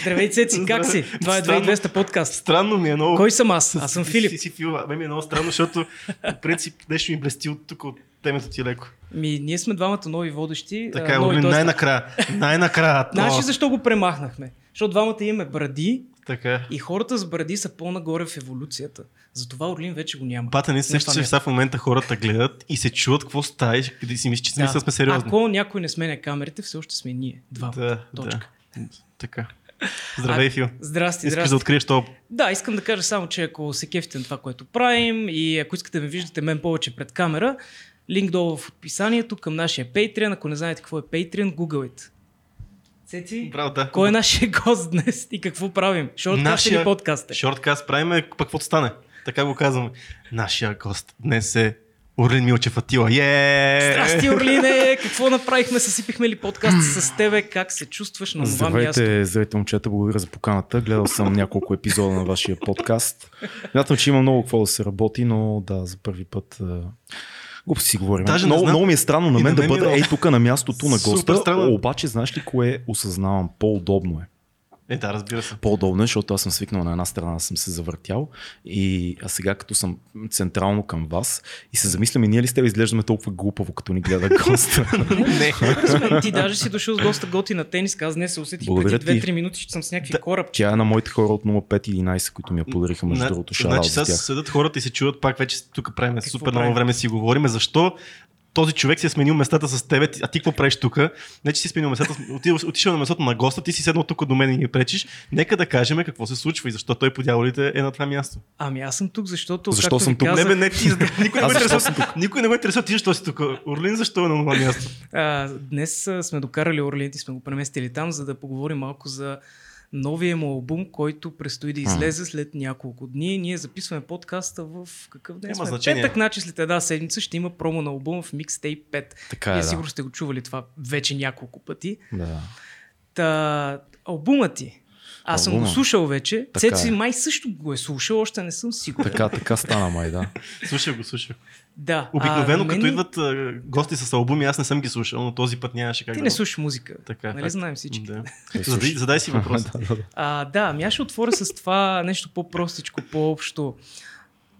Здравей, Цеци, как си? Това е Странно. 2200 подкаст. Странно ми е много. Кой съм аз? Аз съм Филип. Си, си Фил. Ме ми е много странно, защото по принцип нещо ми блести от тук от темата ти леко. Ми, ние сме двамата нови водещи. Така е, нови, най-накрая. Най-накрая. Знаеш защо го премахнахме? Защото двамата имаме бради Така е. и хората с бради са по-нагоре в еволюцията. Затова Орлин вече го няма. Бата, не се че е. сега в момента хората гледат и се чуват какво става и си мислиш, че да. сме сериозни. Ако някой не сменя камерите, все още сме ние. Два. Да, Точка. да. Така. Здравей, Фил. Здрасти, Искаш здрасти. да откриеш това. Да, искам да кажа само, че ако се кефите на това, което правим и ако искате да ме виждате мен повече пред камера, линк долу в описанието към нашия Patreon. Ако не знаете какво е Patreon, гугълайте. Цеци, Браво, да. кой е нашия гост днес и какво правим? Шорткаст Нашия- или подкаст е? Шорткаст правиме, пък каквото стане. Така го казваме. Нашия гост днес е Орлин Милчев Атила. Е! Здрасти, Орлине! Какво направихме? Съсипихме ли подкаст с тебе? Как се чувстваш на това място? Здравейте, момчета, благодаря за поканата. Гледал съм няколко епизода на вашия подкаст. Смятам, че има много какво да се работи, но да, за първи път а, глупости си говорим. Даже много, знам. много ми е странно на мен да мен ми е бъда много. ей тук на мястото на госта, обаче знаеш ли кое осъзнавам? По-удобно е. Е, да, разбира се. По-удобно е, защото аз съм свикнал на една страна съм се завъртял и а сега като съм централно към вас и се замислям и ние ли с тебе изглеждаме толкова глупаво, като ни гледа госта? Не. Ти даже си дошъл с доста готина тениска. Аз днес се усетих Благодаря преди ти. 2-3 минути, че съм с някакви Да. корабчета. Тя е на моите хора от 0511, които ми я подариха между другото. Значи сега седат хората и се чуват пак вече тук правим Какво супер правим? много време си говорим. Защо този човек си е сменил местата с тебе, а ти какво правиш тук? Не, че си сменил местата, отишъл на местото на госта, ти си седнал тук до мен и ни пречиш. Нека да кажем какво се случва и защо той по дяволите е на това място. Ами аз съм тук, защото. Защо съм тук? Казах, Не, бе, не ти, никой не защо интересува. Никой не го интересува ти, защо си тук. Орлин, защо е на това място? А, днес сме докарали Орлин и сме го преместили там, за да поговорим малко за новия му албум, който предстои да излезе след няколко дни. Ние записваме подкаста в какъв ден Няма сме? значение. Петък, значи след една седмица ще има промо на албума в Mixtape 5. Така Вие е, да. сигурно сте го чували това вече няколко пъти. да. Та, албумът ти. Аз съм го слушал вече. Така Цеци е. май също го е слушал, още не съм сигурен. Така, така стана май, да. Слушай го, слушай. Да. Обикновено, а, като мен- идват а, гости с албуми, аз не съм ги слушал, но този път нямаше как Ти да не слушаш музика. Така, нали факт. знаем всички. Да. Е, Задай, задай си въпрос. да, да, да. А, да, ами аз ще отворя с това нещо по-простичко, по-общо.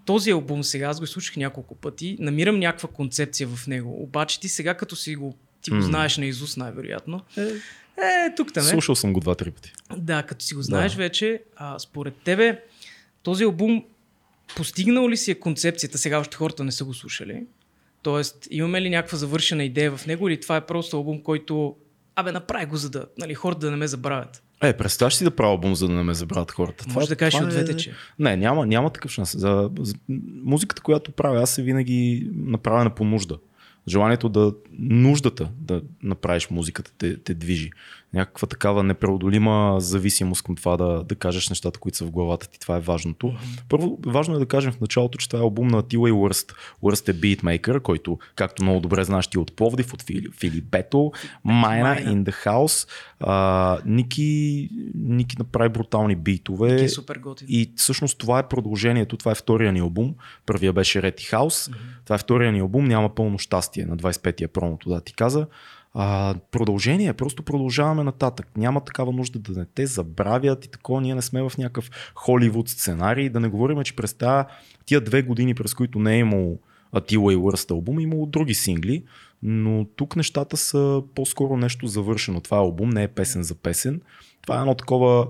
Този албум сега, аз го слушах няколко пъти, намирам някаква концепция в него. Обаче ти сега, като си го, ти го знаеш на Изус най-вероятно. Е, тук там е. Слушал съм го два-три пъти. Да, като си го знаеш Да. вече, а, според тебе, този албум постигнал ли си е концепцията? Сега още хората не са го слушали. Тоест, имаме ли някаква завършена идея в него или това е просто албум, който Абе, направи го, за да нали, хората да не ме забравят. Е, представяш си да правя албум, за да не ме забравят хората. Може да кажеш това от е- двете, че. Не, няма, няма такъв шанс. За, за, музиката, която правя, аз е винаги направена по нужда. Желанието да, нуждата да направиш музиката те, те движи. Някаква такава непреодолима зависимост към това да, да кажеш нещата, които са в главата ти. Това е важното. Първо, важно е да кажем в началото, че това е албум на Тила и Worst. Worst е битмейкър, който, както много добре знаеш ти от Пловдив, от Фили, Фили Бето, Майна. In the House. А, Ники, Ники направи брутални битове. Ки е супер готин. И всъщност това е продължението, това е втория ни албум. Първия беше Рети Хаус. Това е втория ни албум, няма пълно щастие на 25-я промото, да ти каза. А, продължение, просто продължаваме нататък. Няма такава нужда да не те забравят и такова. Ние не сме в някакъв Холивуд сценарий. Да не говорим, че през тая, тия две години, през които не е имало Атила и Worst албум, е имало други сингли, но тук нещата са по-скоро нещо завършено. Това е албум, не е песен за песен. Това е едно такова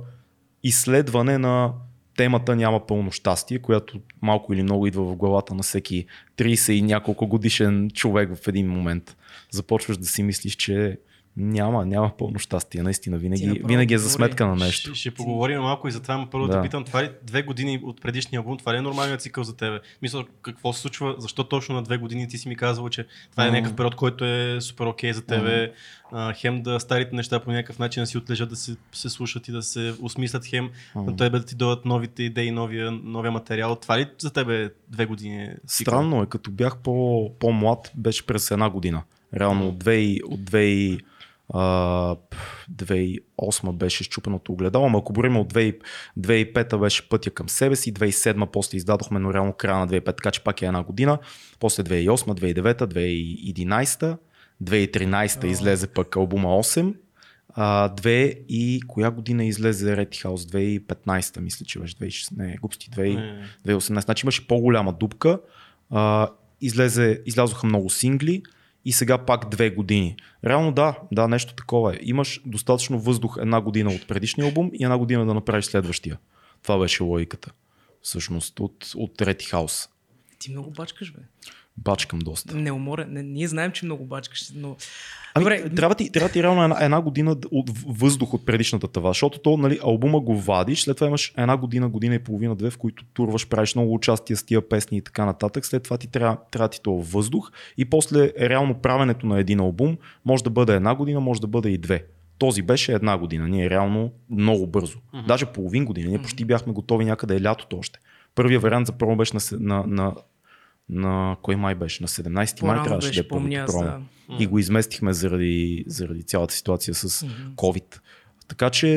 изследване на темата няма пълно щастие, която малко или много идва в главата на всеки 30 и няколко годишен човек в един момент. Започваш да си мислиш, че няма, няма пълно щастие. Наистина, Ти винаги, направо винаги е за сметка на нещо. Ще, ще поговорим малко и за това, но първо да. Да. питам, това ли две години от предишния албум, това ли е нормалният цикъл за тебе? Мисля, какво се случва, защо точно на две години ти си ми казал, че това е някакъв период, който е супер окей за тебе, а, хем да старите неща по някакъв начин да си отлежат, да се, се слушат и да се осмислят, хем на тебе да ти дойдат новите идеи, новия, новия материал. Това ли за тебе две години е цикъл? Странно е, като бях по, по-млад, беше през една година. Реално от 2, от 2, а, 2008 беше щупеното огледало, ама ако борим от 2, 2005 беше пътя към себе си, 2007 после издадохме, но реално края на 2005, така че пак е една година, после 2008, 2009, 2011, 2013 излезе пък албума 8, А, две и коя година излезе Red House? 2015 мисля, че беше 2016. Не, глупости, 2 2018. Значи имаше по-голяма дупка. А, излезе, излязоха много сингли и сега пак две години. Реално да, да, нещо такова е. Имаш достатъчно въздух една година от предишния албум и една година да направиш следващия. Това беше логиката. Всъщност от, от Red House. Ти много бачкаш, бе. Бачкам доста. Не уморя. Не, ние знаем, че много бачкаш, но... Ами, Добре. трябва, ти, трябва ти реално една, една година от въздух от предишната тава, защото то, нали, албума го вадиш, след това имаш една година, година и половина, две, в които турваш, правиш много участия с тия песни и така нататък. След това ти трябва, трябва ти това въздух и после реално правенето на един албум може да бъде една година, може да бъде и две. Този беше една година. Ние реално много бързо. Mm-hmm. Даже половин година. Ние почти бяхме готови някъде лятото още. Първият вариант за промо беше на, на, на, на кой май беше? На 17 май трябваше да е първото промо. да. И го изместихме заради, заради цялата ситуация с Мгм. COVID. Така че,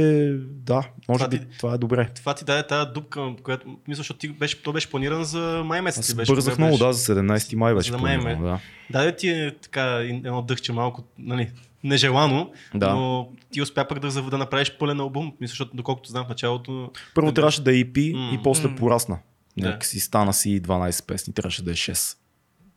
да, може Това би ти- това е добре. Това ти даде тази дупка, която мисля, защото ти беше, то беше планиран за май месец. Аз беше, бързах много, беше? да, за 17 май беше За май планирано, да. Даде ти е така едно дъхче малко, нали, нежелано, Да. но ти успя пък да, да направиш пълен албум. Мисля, защото доколкото знам в началото, Първо трябваше да е EP М. и после М. порасна. Да. Някакси стана си 12 песни, трябваше да е 6.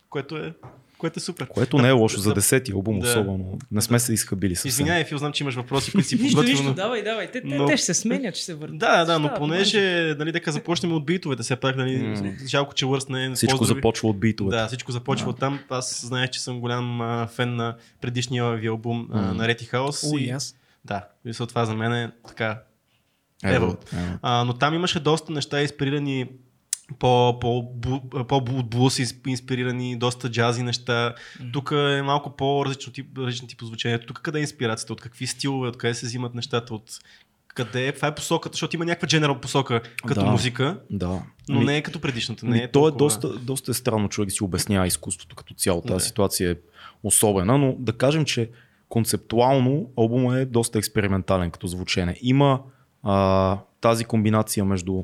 което е, което е супер. Което не е лошо за Да. 10-ти албум, Да. особено. Не сме се изхабили съвсем. Извинявай, Фил, знам, че имаш въпроси, които си Нищо, подготвил. нищо, но- давай, давай. Те, но- те ще се сменят, ще се върнат. Да, да, но понеже, нали, дека започнем от битовете, все пак, нали, жалко, че Лърс не е Всичко поздрави. започва от битовете. Да, всичко започва от там. Аз знаех, че съм голям а, фен на предишния ви албум а, на Рети Хаус. О, и аз. Да, мисля, това за мен е така. Ево, Ево. ево. А, но там имаше доста неща инспирирани по, по, бу- по бу- блус инс- инспирирани, доста джази неща. Тук е малко по-различно тип, различен тип звучение. Тук къде е инспирацията? От какви стилове? От къде се взимат нещата? От къде е? Това е посоката, защото има някаква general посока като Да. музика, Да. но Ми- не е като предишната. Не Ами, е то е доста, доста е странно човек да си обяснява изкуството като цяло. Тази Да. ситуация е особена, но да кажем, че концептуално албума е доста експериментален като звучене. Има а, тази комбинация между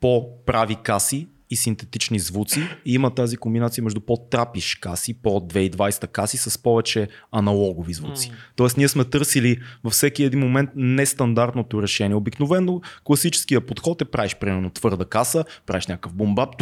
по-прави каси и синтетични звуци и има тази комбинация между по-трапиш каси, по-2020 каси с повече аналогови звуци. М. Тоест ние сме търсили във всеки един момент нестандартното решение. Обикновено класическия подход е правиш примерно твърда каса, правиш някакъв бомбап,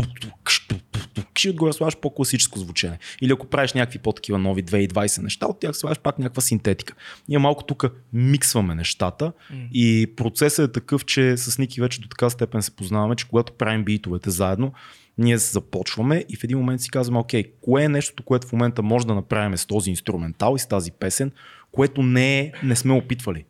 и отгоре слагаш по-класическо звучене. Или ако правиш някакви по-такива нови 2020 неща, от тях слагаш пак някаква синтетика. Ние малко тук миксваме нещата М. и процесът е такъв, че с Ники вече до така степен се познаваме, че когато правим битовете заедно, ние започваме и в един момент си казваме, окей, кое е нещото, което в момента може да направим с този инструментал и с тази песен, което не, е, не сме опитвали.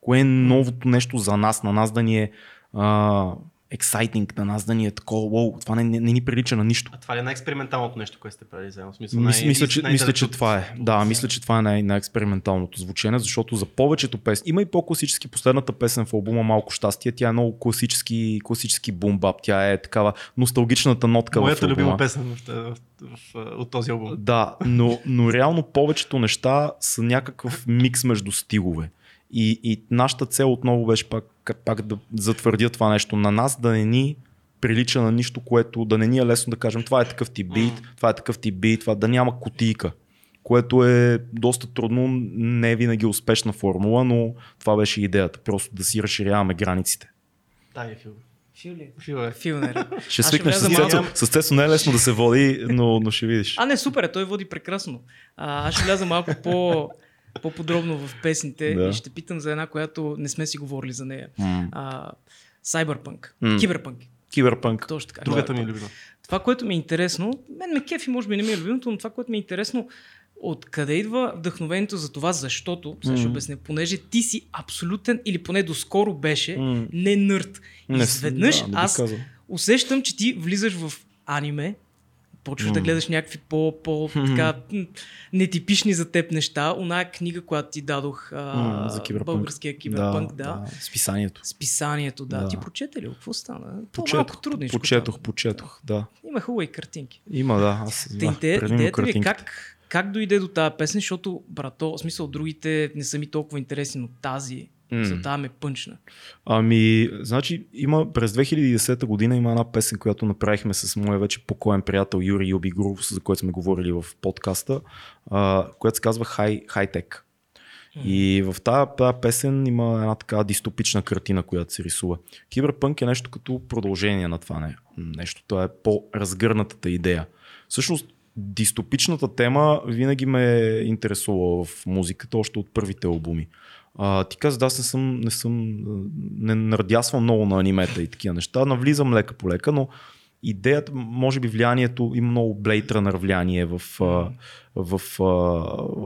Кое е новото нещо за нас, на нас да ни е а, exciting, на нас да ни е такова, уау, това не, не, не ни прилича на нищо. А това ли е най-експерименталното нещо, което сте правили заедно? В смисъл, най- мисля, че, най- мисля, че това е. Да, мисля, че това е най- най-експерименталното звучение, защото за повечето песни, има и по-класически, последната песен в албума Малко щастие, тя е много класически, класически бумбап, тя е такава носталгичната нотка в Моята албума. любима песен в, в, в, в, от този албум. Да, но, но реално повечето неща са някакъв микс между стилове. И, и нашата цел отново беше пак, пак да затвърдя това нещо. На нас да не ни прилича на нищо, което да не ни е лесно да кажем това е такъв тип бит, това е такъв тип бит, това да няма кутийка. Което е доста трудно, не е винаги успешна формула, но това беше идеята. Просто да си разширяваме границите. Да, е Фил. Фил ли? Фил е. Филнер. Ще свикнеш с Цецо. малко- С Цецо не е лесно да се води, но, но ще видиш. А, не, супер, е, той води прекрасно. А, аз ще вляза малко по, по-подробно в песните Да. и ще питам за една, която не сме си говорили за нея. А, Cyberpunk. М. Киберпанк. Киберпанк. Точно така. Другата ми е любима. Това, което ми е интересно, мен ме кефи, може би не ми е любимото, но това, което ми е интересно, откъде идва вдъхновението за това, защото, сега ще обясня, понеже ти си абсолютен, или поне доскоро беше, М. не нърд. И изведнъж да, аз казал. усещам, че ти влизаш в аниме, почваш да М. гледаш някакви по, по така, нетипични за теб неща. Оная книга, която ти дадох, а, М, за киберпанк. българския киберпанк, да. да. Списанието. Списанието, да. Да. Ти прочете ли? Какво стана? Е Почетох, малко трудничко. почетох, там. почетох, да. Има хубави картинки. Има, да. Аз да, предимно идеята ми е как, как дойде до тази песен, защото, брато, в смисъл, другите не са ми толкова интересни, но тази, За тази ме пънчна. Ами, значи, има през 2010 година има една песен, която направихме с моя вече покоен приятел Юрий Юбигуров, за който сме говорили в подкаста, а, която се казва High, High Tech. И в тази, тази песен има една така дистопична картина, която се рисува. Киберпънк е нещо като продължение на това не. нещо. Това е по-разгърнатата идея. Всъщност, дистопичната тема винаги ме е интересувала в музиката, още от първите албуми. А, ти каза, да, аз не съм, не съм, не надясвам много на анимета и такива неща, навлизам лека по лека, но идеята, може би влиянието, има много Blade Runner влияние в, в, в,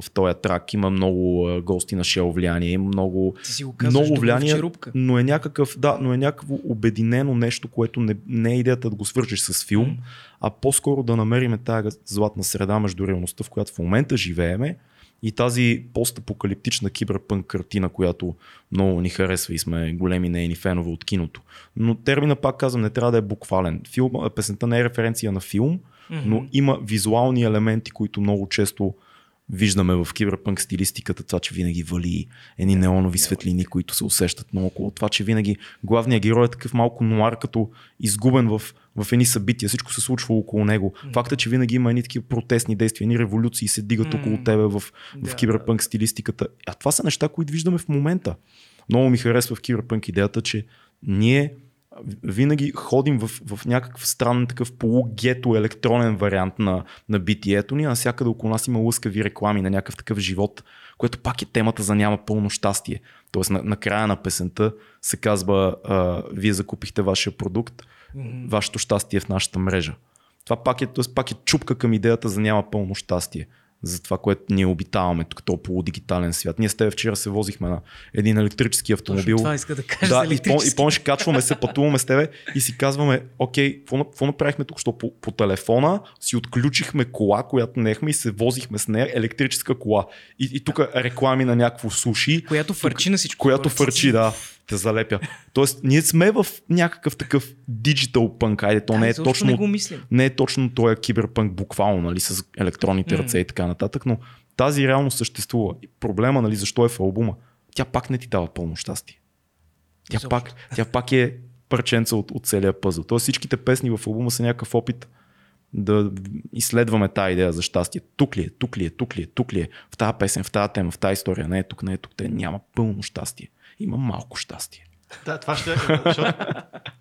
в, този трак, има много гости на Шел влияние, има много, казваш, много влияние, но е някакъв, да, но е някакво обединено нещо, което не, не е идеята да го свържеш с филм, а по-скоро да намерим тази златна среда между реалността, в която в момента живееме и тази постапокалиптична киберпънк картина, която много ни харесва и сме големи нейни фенове от киното. Но термина, пак казвам, не трябва да е буквален. Филм, песента не е референция на филм, но има визуални елементи, които много често виждаме в киберпънк стилистиката, това, че винаги вали едни неонови светлини, които се усещат много около това, че винаги главният герой е такъв малко нуар, като изгубен в, в едни събития, всичко се случва около него. Факта, че винаги има едни такива протестни действия, едни революции се дигат около тебе в, в киберпънк стилистиката. А това са неща, които виждаме в момента. Много ми харесва в киберпънк идеята, че ние винаги ходим в, в някакъв странен такъв полугето електронен вариант на, на битието ни, а навсякъде около нас има лъскави реклами на някакъв такъв живот, което пак е темата за няма пълно щастие. Тоест на, на края на песента се казва а, вие закупихте вашия продукт, вашето щастие е в нашата мрежа. Това пак е, т.е. пак е чупка към идеята за няма пълно щастие. За това, което ние обитаваме тук, този полудигитален свят. Ние с теб вчера се возихме на един електрически автомобил. Точно това иска да кажа Да, и, пом- и помниш, качваме се, пътуваме с тебе и си казваме, окей, какво, на- какво направихме тук, що по, по телефона си отключихме кола, която неехме и се возихме с нея, електрическа кола. И, и тук реклами на някакво суши, Която фърчи на всичко. която фърчи, да, те залепя. Тоест, ние сме в някакъв такъв диджитал пънк, айде, то Да, не е точно не го мислим. не е точно този киберпънк буквално, нали, с електронните М. ръце и така нататък, но тази реално съществува. И проблема, нали, защо е в албума? Тя пак не ти дава пълно щастие. Тя, пак, тя пак е парченца от, от целия пъзъл. Тоест всичките песни в албума са някакъв опит да изследваме тази идея за щастие. Тук ли е, тук ли е, тук ли е, тук ли е, в тази песен, в тази тема, в тази история, не е тук, не е тук, те няма пълно щастие. Има малко щастие. Да, това ще е. Защото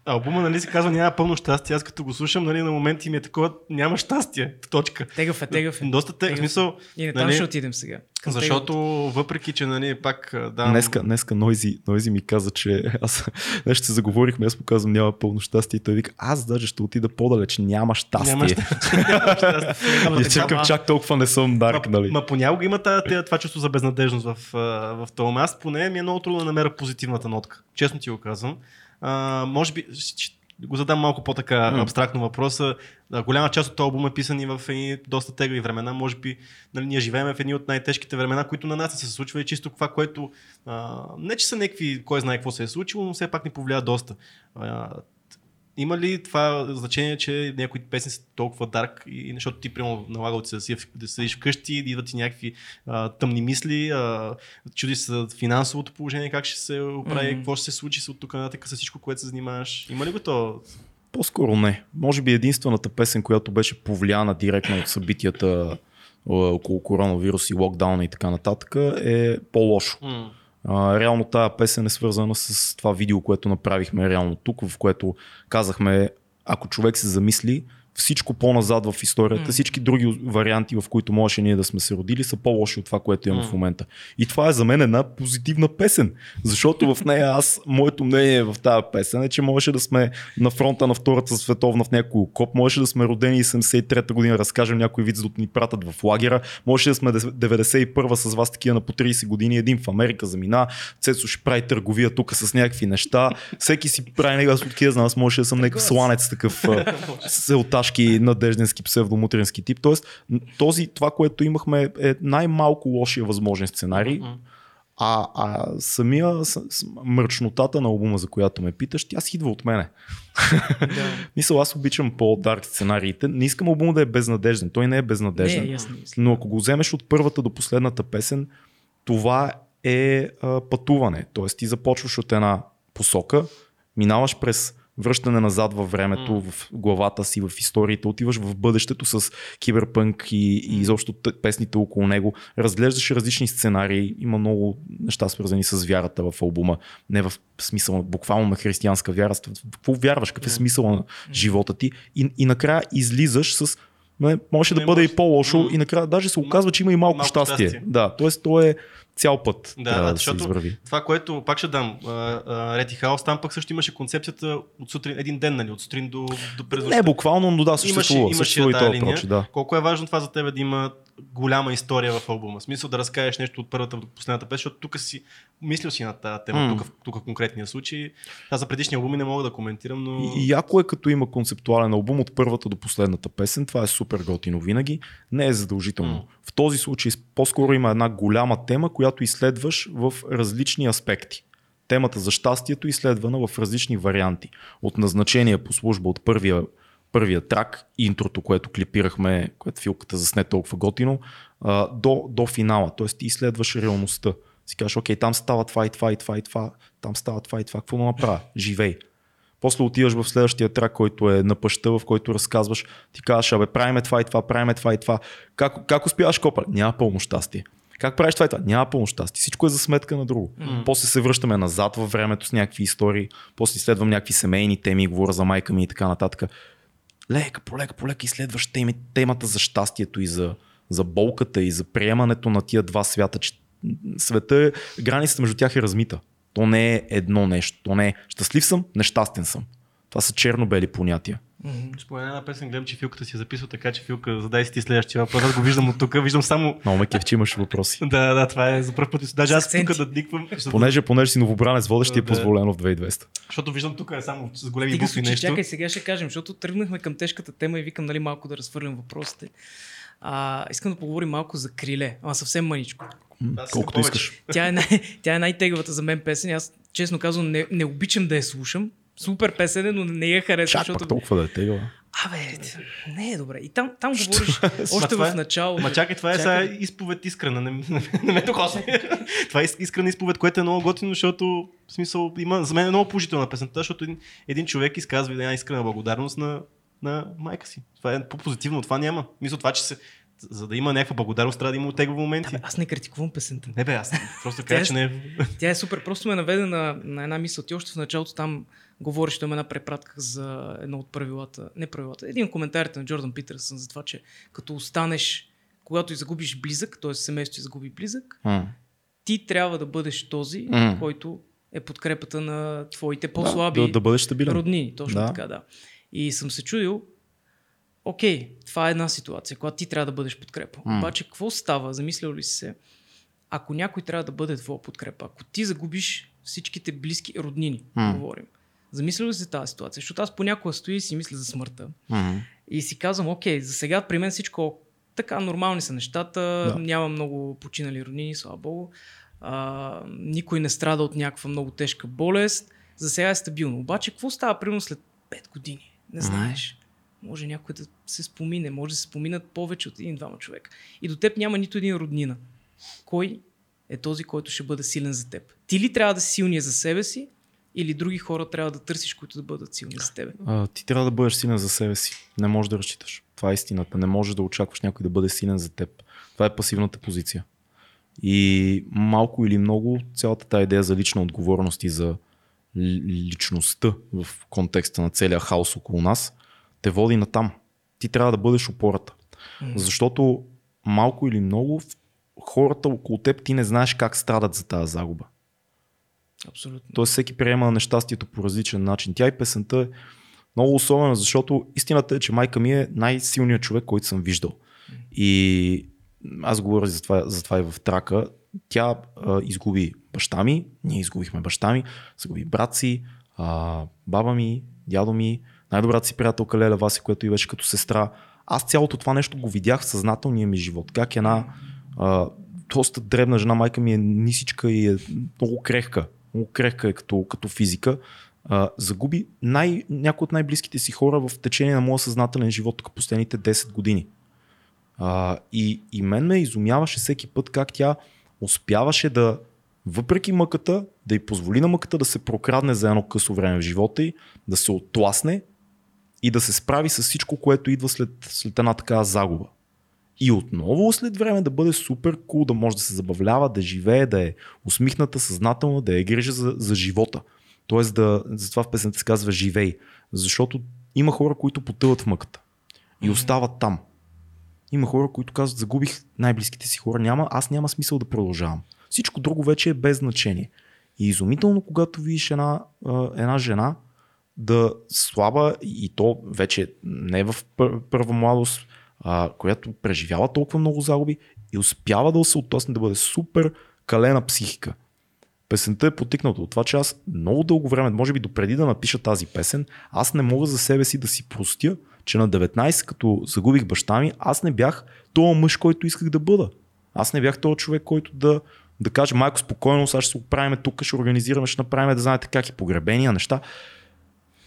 албума, нали, се казва няма пълно щастие. Аз като го слушам, нали, на моменти ми е такова, няма щастие. Точка. Тегъв е, тегъв е. Доста те, в Тегъв. смисъл, И не там нали, ще отидем сега. Към защото въпреки, че нали, пак да. Днеска, днеска Нойзи, Нойзи ми каза, че аз нещо се заговорихме, аз му казвам няма пълно щастие и той вика, аз даже ще отида по-далеч, няма щастие. Няма щастие. И чакам, чак толкова не съм дарк, Ма, нали? ма понякога има това чувство за безнадежност в, в това. Аз поне ми е много трудно да намеря позитивната нотка. Честно ти го казвам. А, може би го задам малко по-така М. абстрактно въпроса. Голяма част от този албум е писан и в едни доста тегави времена. Може би нали, ние живеем в едни от най-тежките времена, които на нас се случва и чисто това, което а, не че са някакви, кой знае какво се е случило, но все пак ни повлия доста. А, има ли това значение, че някои песни са толкова дарк и защото ти, примерно, налагал да, си, да седиш вкъщи, да идват ти някакви а, тъмни мисли, а, чуди се за финансовото положение, как ще се оправи, Мгм. какво ще се случи с от тук нататък с всичко, което се занимаваш. Има ли го то? По-скоро не. Може би единствената песен, която беше повлияна директно от събитията около коронавирус и локдауна и така нататък е по-лошо. М. Реално тази песен е свързана с това видео, което направихме реално тук, в което казахме, ако човек се замисли, всичко по-назад в историята, М. всички други варианти, в които можеше ние да сме се родили, са по-лоши от това, което имаме М. в момента. И това е за мен една позитивна песен, защото в нея аз, моето мнение в тази песен е, че можеше да сме на фронта на Втората световна в някой окоп, можеше да сме родени 73-та година, разкажем някой вид, за да ни пратят в лагера, можеше да сме 91-а с вас такива на по 30 години, един в Америка замина, Цецо ще прави търговия тук с някакви неща, всеки си прави някаква сладкия, за нас можеше да съм някакъв сланец, такъв а, селташки, надежденски, псевдомутрински тип. Тоест, този, това, което имахме е най-малко лошия възможен сценарий, а, а самия с, с, мръчнотата на албума, за която ме питаш, тя си идва от мене. Да. Мисля, аз обичам по-дарк сценариите. Не искам албума да е безнадежден. Той не е Не, безнадежден. ясно. мисля. Но ако го вземеш от първата до последната песен, това е а, пътуване. Тоест ти започваш от една посока, минаваш през връщане назад във времето, М. в главата си, в историите, отиваш в бъдещето с киберпънк и, и изобщо песните около него, разглеждаш различни сценарии, има много неща свързани с вярата в албума, не в смисъл буквално на християнска вяра, какво вярваш, какъв е смисъл на живота ти? И, и накрая излизаш с не, може да Не бъде може. и по-лошо М. и накрая даже се оказва, че има и малко, Малко щастие. щастие. Да, т.е. то е цял път Да, трябва да, да, се извърви. Това, което пак ще дам, Рети Хаус, там пък също имаше концепцията от сутрин, един ден, нали, от сутрин до, до през Не буквално, но да, Имаше, съществува. имаше съществува и това линия. проче, да. Колко е важно това за тебе да има голяма история в албума? Смисъл да разкажеш нещо от първата до последната песен, защото тук си мислил си на тази тема, М. тук, тук в конкретния случай. Аз за предишни албуми не мога да коментирам, но... И, яко е като има концептуален албум от първата до последната песен. Това е супер готино винаги. Не е задължително. М. В този случай по-скоро има една голяма тема, която изследваш в различни аспекти. Темата за щастието е изследвана в различни варианти. От назначение по служба от първия, първия трак, интрото, което клипирахме, което филката засне толкова готино, а, до, до финала. Тоест ти изследваш реалността. Си кажеш, окей, там става това и това и това и това, там става това и това, какво да направя? Живей. После отиваш в следващия трак, който е на пъща, в който разказваш, ти казваш, абе, правиме това и това, правиме това и това. Как, как успяваш копа? Няма пълно щастие. Как правиш това и това? Няма пълно щастие. Всичко е за сметка на друго. М. После се връщаме назад във времето с някакви истории, после изследвам някакви семейни теми, говоря за майка ми и така нататък. Лека, полека, полека изследваш темата за щастието и за, за болката и за приемането на тия два свята, че света, границата между тях е размита. То не е едно нещо. То не е щастлив съм, нещастен съм. Това са черно-бели понятия. Мгм. Според една песен гледам, че Филката си е записал така, че Филка, задай си ти следващия въпрос. Аз го виждам от тук, виждам само... Много ме кеф, че имаш въпроси. Да, да, това е за първ път. Даже аз тук да защото, Понеже, понеже си новобранец водещ, ти е позволено в 2200. защото виждам тук е само с големи букви нещо. чакай, сега ще кажем, защото тръгнахме към тежката тема и викам, нали, малко да разхвърлям въпросите. А, искам да поговорим малко за Криле, ама съвсем мъничко. Аз Колкото искаш. Тя е, най- тя е най-тегавата за мен песен. Аз, честно казвам, не, не обичам да я слушам. Супер песен, е, но не я харесвам, Чак защото... толкова да е тегава. Абе, не е добре. И там, там говориш още в е- началото. Ма чакай, това е сега изповед искрена. Не, не, не ме докосни. това е искрена изповед, което е много готино, защото в смисъл има, за мен е много положителна песента, защото един, един човек изказва една искрена благодарност на, на майка си. Това е по-позитивно, това няма. Мисля, това, че се, за да има някаква благодарност, трябва да има отегави моменти. Абе, аз не критикувам песента. Не бе, аз просто кажа, е- че не е... Тя е супер. Просто ме наведе на, на една мисъл. Ти още в началото там говориш, той една препратка за едно от правилата. Не правилата. Един от коментарите на Джордан Питърсън за това, че като останеш, когато и загубиш близък, т.е. семейството загуби близък, М. ти трябва да бъдеш този, М. който е подкрепата на твоите Да, по-слаби да, да бъдеш стабилен. роднини. Точно Да. така, да. И съм се чудил, окей, това е една ситуация, когато ти трябва да бъдеш подкрепа. М. Обаче, какво става? Замислял ли си се? Ако някой трябва да бъде твоя подкрепа, ако ти загубиш всичките близки роднини, М. говорим, замислял ли си тази ситуация? Защото аз понякога стоя и си мисля за смъртта. М. И си казвам, окей, за сега при мен всичко така, нормални са нещата, Да. няма много починали роднини, слава богу. А, никой не страда от някаква много тежка болест. За сега е стабилно. Обаче, какво става примерно след 5 години? Не знаеш. Може някой да се спомине, може да се споминат повече от един-двама човека. И до теб няма нито един роднина. Кой е този, който ще бъде силен за теб? Ти ли трябва да си силния за себе си, или други хора трябва да търсиш, които да бъдат силни за тебе? А, ти трябва да бъдеш силен за себе си. Не можеш да разчиташ. Това е истината. Не можеш да очакваш някой да бъде силен за теб. Това е пасивната позиция. И малко или много цялата тази идея за лична отговорност и за ли- личността в контекста на целия хаос около нас те води на там. Ти трябва да бъдеш опората. Защото малко или много хората около теб ти не знаеш как страдат за тази загуба. Абсолютно. Тоест всеки приема нещастието по различен начин. Тя и песента е много особена, защото истината е, че майка ми е най-силният човек, който съм виждал. И аз говоря за това, за това и в трака. Тя а, изгуби баща ми, ние изгубихме баща ми, загуби брат си, а, баба ми, дядо ми, най-добрата си приятелка Леля Васи, която и беше като сестра. Аз цялото това нещо го видях в съзнателния ми живот. Как една а, доста дребна жена, майка ми е нисичка и е много крехка. Много крехка е като, като физика. А, загуби най, някои от най-близките си хора в течение на моя съзнателен живот тук последните 10 години. А, и, и мен ме изумяваше всеки път как тя успяваше да въпреки мъката, да й позволи на мъката да се прокрадне за едно късо време в живота й, да се отласне и да се справи с всичко, което идва след, след една такава загуба. И отново след време да бъде супер кул, cool, да може да се забавлява, да живее, да е усмихната, съзнателна, да е грижа за, за живота. Тоест да, затова в песента се казва живей. Защото има хора, които потъват в мъката и остават там. Има хора, които казват, загубих най-близките си хора, няма, аз няма смисъл да продължавам. Всичко друго вече е без значение. И изумително, когато видиш една, една жена да слаба и то вече не в първа младост, а, която преживява толкова много загуби и успява да се отласне да бъде супер калена психика. Песента е потикната от това, че аз много дълго време, може би допреди да напиша тази песен, аз не мога за себе си да си простя, че на 19, като загубих баща ми, аз не бях този мъж, който исках да бъда. Аз не бях този човек, който да, да каже, майко, спокойно, сега ще се оправим тук, ще организираме, ще направим, да знаете как и погребения, неща.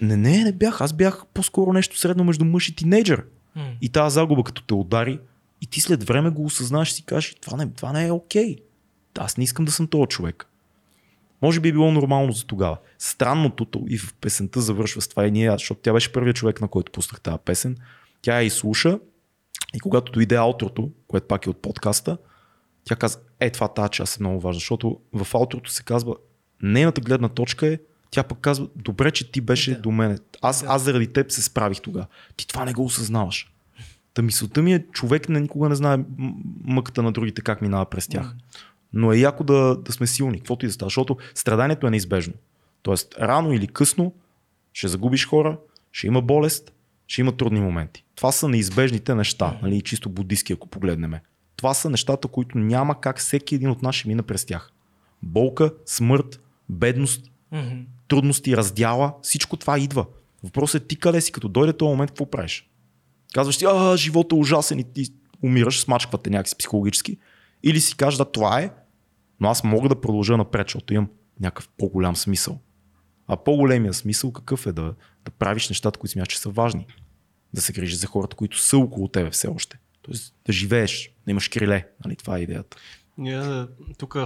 Не, не, не бях. Аз бях по-скоро нещо средно между мъж и тинейджър. И тази загуба, като те удари, и ти след време го осъзнаш и си кажеш, това не, това не е окей. Okay. Аз не искам да съм този човек. Може би е било нормално за тогава. Странното и в песента завършва с това и ние, защото тя беше първият човек, на който пуснах тази песен. Тя я изслуша и когато дойде аутрото, което пак е от подкаста, тя каза, е това тази част е много важна, защото в аутрото се казва, нейната гледна точка е, тя пък казва, добре, че ти беше да. до мене. Аз, да. аз заради теб се справих тогава. Ти това не го осъзнаваш. Та мисълта ми е, човек не, никога не знае мъката на другите как минава през тях. Но е яко да, да сме силни, каквото и да става, защото страданието е неизбежно. Тоест, рано или късно ще загубиш хора, ще има болест, ще има трудни моменти. Това са неизбежните неща, нали, чисто буддистки, ако погледнем. Това са нещата, които няма как всеки един от нас ще мине през тях. Болка, смърт, бедност, mm-hmm. трудности, раздяла, всичко това идва. Въпросът е ти къде си, като дойде този момент, какво правиш? Казваш ти, а, живота е ужасен и ти умираш, смачквате някакси психологически. Или си кажеш, да, това е, но аз мога да продължа напред, защото имам някакъв по-голям смисъл. А по-големия смисъл какъв е да, да правиш нещата, които смяташ, че са важни. Да се грижиш за хората, които са около тебе все още. Тоест да живееш, да имаш криле. Нали? Това е идеята. Ние тук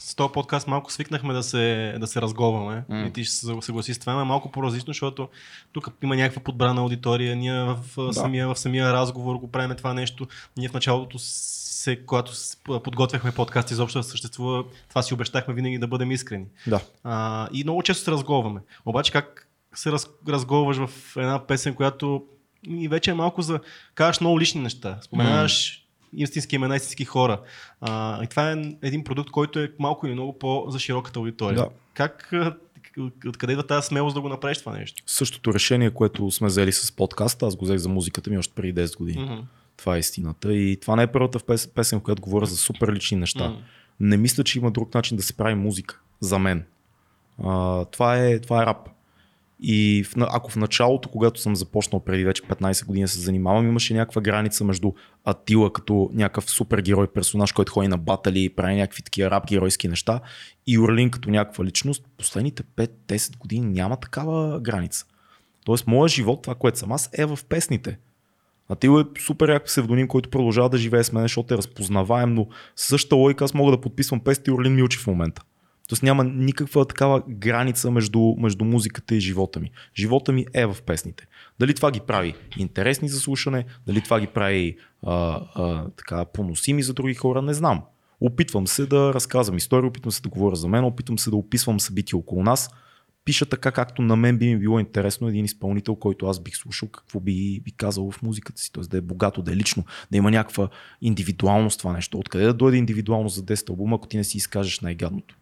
с този подкаст малко свикнахме да се, да се разговаме mm. и ти ще се съгласи с това, но е малко по-различно, защото тук има някаква подбрана аудитория, ние в, да. самия, в самия разговор го правим това нещо. Ние в началото се, когато подготвяхме подкаст изобщо да съществува, това си обещахме винаги да бъдем искрени. Да. А, и много често се разговаме. Обаче как се раз, разговаш в една песен, която и вече е малко за... Казваш много лични неща. Споменаваш истински имена, истински хора. А, и това е един продукт, който е малко или много по-за широката аудитория. Да. Как откъде идва тази смелост да го направиш това нещо? Същото решение, което сме взели с подкаста, аз го взех за музиката ми още преди 10 години. Mm-hmm. Това е истината. И това не е първата песен, в която говоря за супер лични неща. Mm-hmm. Не мисля, че има друг начин да се прави музика. За мен. А, това, е, това е рап. И в, ако в началото, когато съм започнал преди вече 15 години се занимавам, имаше някаква граница между Атила като някакъв супергерой персонаж, който ходи на батали и прави някакви такива рап геройски неща и Урлин като някаква личност, последните 5-10 години няма такава граница. Тоест, моят живот, това, което съм аз, е в песните. Атила е супер як псевдоним, който продължава да живее с мен, защото е разпознаваем, но същата логика аз мога да подписвам песните и Орлин Милчи в момента. Тоест няма никаква такава граница между, между музиката и живота ми. Живота ми е в песните. Дали това ги прави интересни за слушане, дали това ги прави а, а, така, поносими за други хора, не знам. Опитвам се да разказвам история, опитвам се да говоря за мен, опитвам се да описвам събития около нас. Пиша така, както на мен би ми било интересно един изпълнител, който аз бих слушал, какво би, би казал в музиката си. Тоест да е богато, да е лично, да има някаква индивидуалност това нещо. Откъде да дойде индивидуалност за 10 албума, ако ти не си изкажеш най-гадното?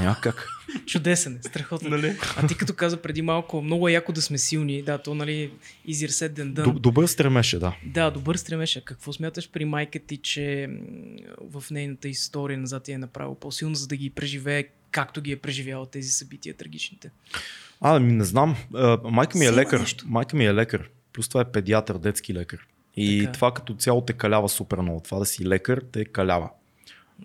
Няма как. Чудесен, е, страхотно. Нали? А ти като каза преди малко, много е яко да сме силни. Да, то нали, said than done. Добър стремеше, да. Да, добър стремеше. Какво смяташ при майка ти, че в нейната история назад ти е направил по-силно, за да ги преживее както ги е преживяла тези събития трагичните? А, ми не знам. майка ми е лекар. Нещо. Майка ми е лекар. Плюс това е педиатър, детски лекар. И така. това като цяло те калява супер много. Това да си лекар те калява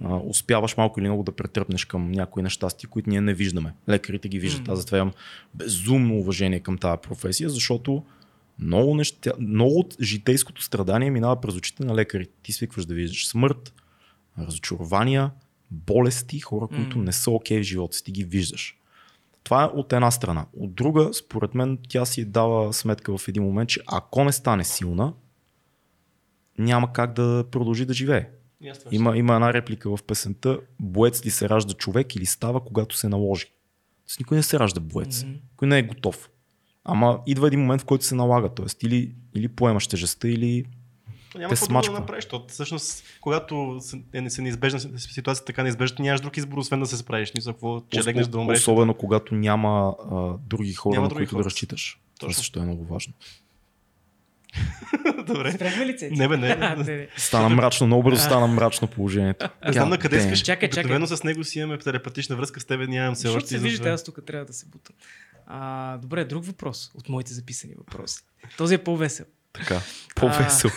а, успяваш малко или много да претръпнеш към някои нещастия, които ние не виждаме. Лекарите ги виждат. Mm. Аз затова имам безумно уважение към тази професия, защото много, неща, много от житейското страдание минава през очите на лекарите. Ти свикваш да виждаш смърт, разочарования, болести, хора, които М. не са окей в живота си, ти ги виждаш. Това е от една страна. От друга, според мен, тя си дава сметка в един момент, че ако не стане силна, няма как да продължи да живее. Това Има, има една реплика в песента Боец ли се ражда човек или става, когато се наложи. С никой не се ражда боец. Мгм. Никой не е готов. Ама идва един момент, в който се налага. Тоест, или, или поемаш тежестта, или То няма какво да направиш, защото всъщност, когато се- е, не се неизбежна ситуация така неизбежна, ти нямаш друг избор, освен да се справиш. Мисля, какво, че легнеш да умреш. особено когато няма а, други хора, Няма на други които хора. да разчиташ. Това Точно. също е много важно. Добре. Спряхме ли цеци? Не бе, не. Стана мрачно, много бързо стана мрачно положението. Не знам на къде искаш. Чакай, чакай. Обикновено с него си имаме телепатична връзка, с тебе нямам все Защото още. се виждате, аз тук трябва да се бутам. А, добре, друг въпрос от моите записани въпроси. Този е по-весел. Така, по-весел.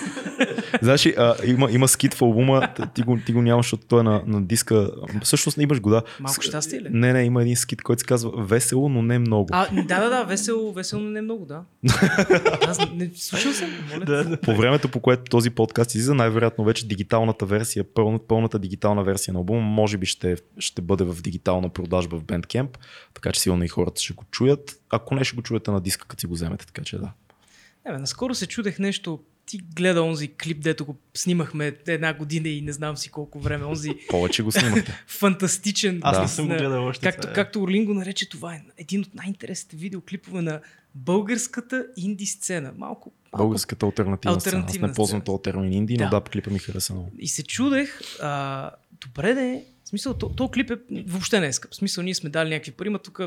Знаеш, а, има, има скит в албума, ти го, ти го нямаш, защото той е на, на диска. Всъщност не имаш го, да. Малко щастие ли? Не, не, има един скит, който се казва Весело, но не много. А, да, да, да, весело, весело, но не много, да. Аз не слушал съм, моля. Да, да. По времето, по което този подкаст излиза, най-вероятно вече дигиталната версия, пълна, пълната дигитална версия на албума, може би ще, ще бъде в дигитална продажба в Bandcamp, така че сигурно и хората ще го чуят. Ако не, ще го чуете на диска, като си го вземете, така че да. Не, бе, наскоро се чудех нещо. Ти гледа онзи клип, дето го снимахме една година и не знам си колко време. Онзи Повече го снимахте. фантастичен. Аз Да. не съм го гледал още. Както, това е. както Орлин го нарече, това е един от най-интересните видеоклипове на българската инди сцена. Малко, малко Българската альтернативна, сцена. Аз Алтернативна не ползвам този термин инди, но Да. да, клипа ми хареса много. И се чудех, а, добре де, в смисъл, то, то клип е въобще не е скъп. В смисъл, ние сме дали някакви пари, ма тук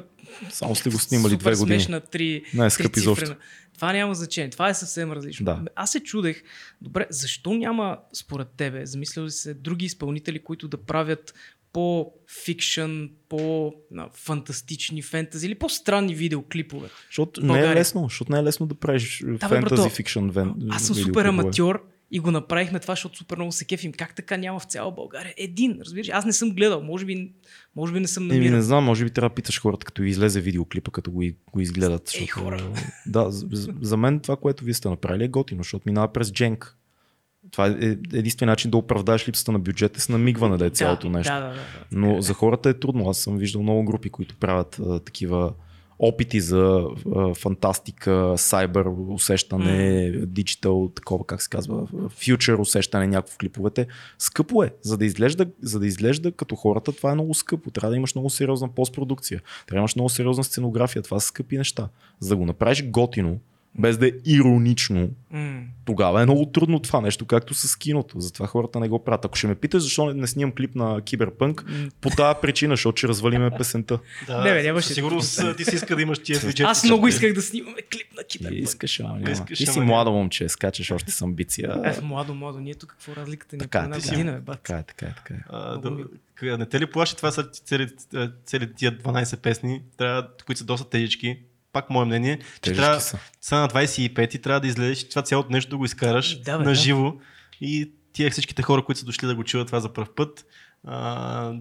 Само сте го снимали две години. смешна три, Не скъп трицифрена. изобщо. Това няма значение. Това е съвсем различно. Да. Аз се чудех, добре, защо няма според тебе, замисляли се други изпълнители, които да правят по-фикшън, по-фантастични фентази или по-странни видеоклипове. Защото не е лесно, защото не е лесно да правиш бе, фентази фикшн вен. Аз съм супер аматьор и го направихме това, защото супер много се кефим. Как така няма в цяла България? Един, разбираш? Аз не съм гледал, може би, може би не съм Еми, намирал. не знам, може би трябва да питаш хората, като излезе видеоклипа, като го, го изгледат. Ей, хора. Да, за, за- за мен това, което вие сте направили е готино, защото минава през дженк. Това е единствен начин да оправдаеш липсата на бюджет е с намигване да е цялото да, нещо. Да, да, да, да. Но за хората е трудно. Аз съм виждал много групи, които правят а, такива опити за а, фантастика, сайбър усещане, диджитал, такова, как се казва, фьючер усещане някакво в клиповете. Скъпо е. За да, изглежда, за да изглежда като хората, това е много скъпо. Трябва да имаш много сериозна постпродукция. Трябва да имаш много сериозна сценография. Това са скъпи неща. За да го направиш готино, без да е иронично, М. тогава е много трудно това нещо, както с киното. Затова хората не го правят. Ако ще ме питаш защо не, не снимам клип на Киберпънк, М. по тази причина, защото ще развалиме песента. Да, Не, бе, нямаше- а, ти си иска да имаш тия бюджети. Аз много исках да снимаме клип на кибер. Ти искаш, ама няма. Искаш, Ти си ама младо момче, скачаш още с амбиция. Е, младо, младо, ние тук какво разликата ни е Така, по една си- година, бе, бат. Така е, така е, така е. А, да, не те ли плаши това са цели, цели тия 12 песни, трябва, които са доста тежички, пак мое мнение, че Тежки трябва, са. са на 25 и трябва да излезеш това цялото нещо да го изкараш Да, бе, на да. живо и тия всичките хора, които са дошли да го чуят това за първ път, а,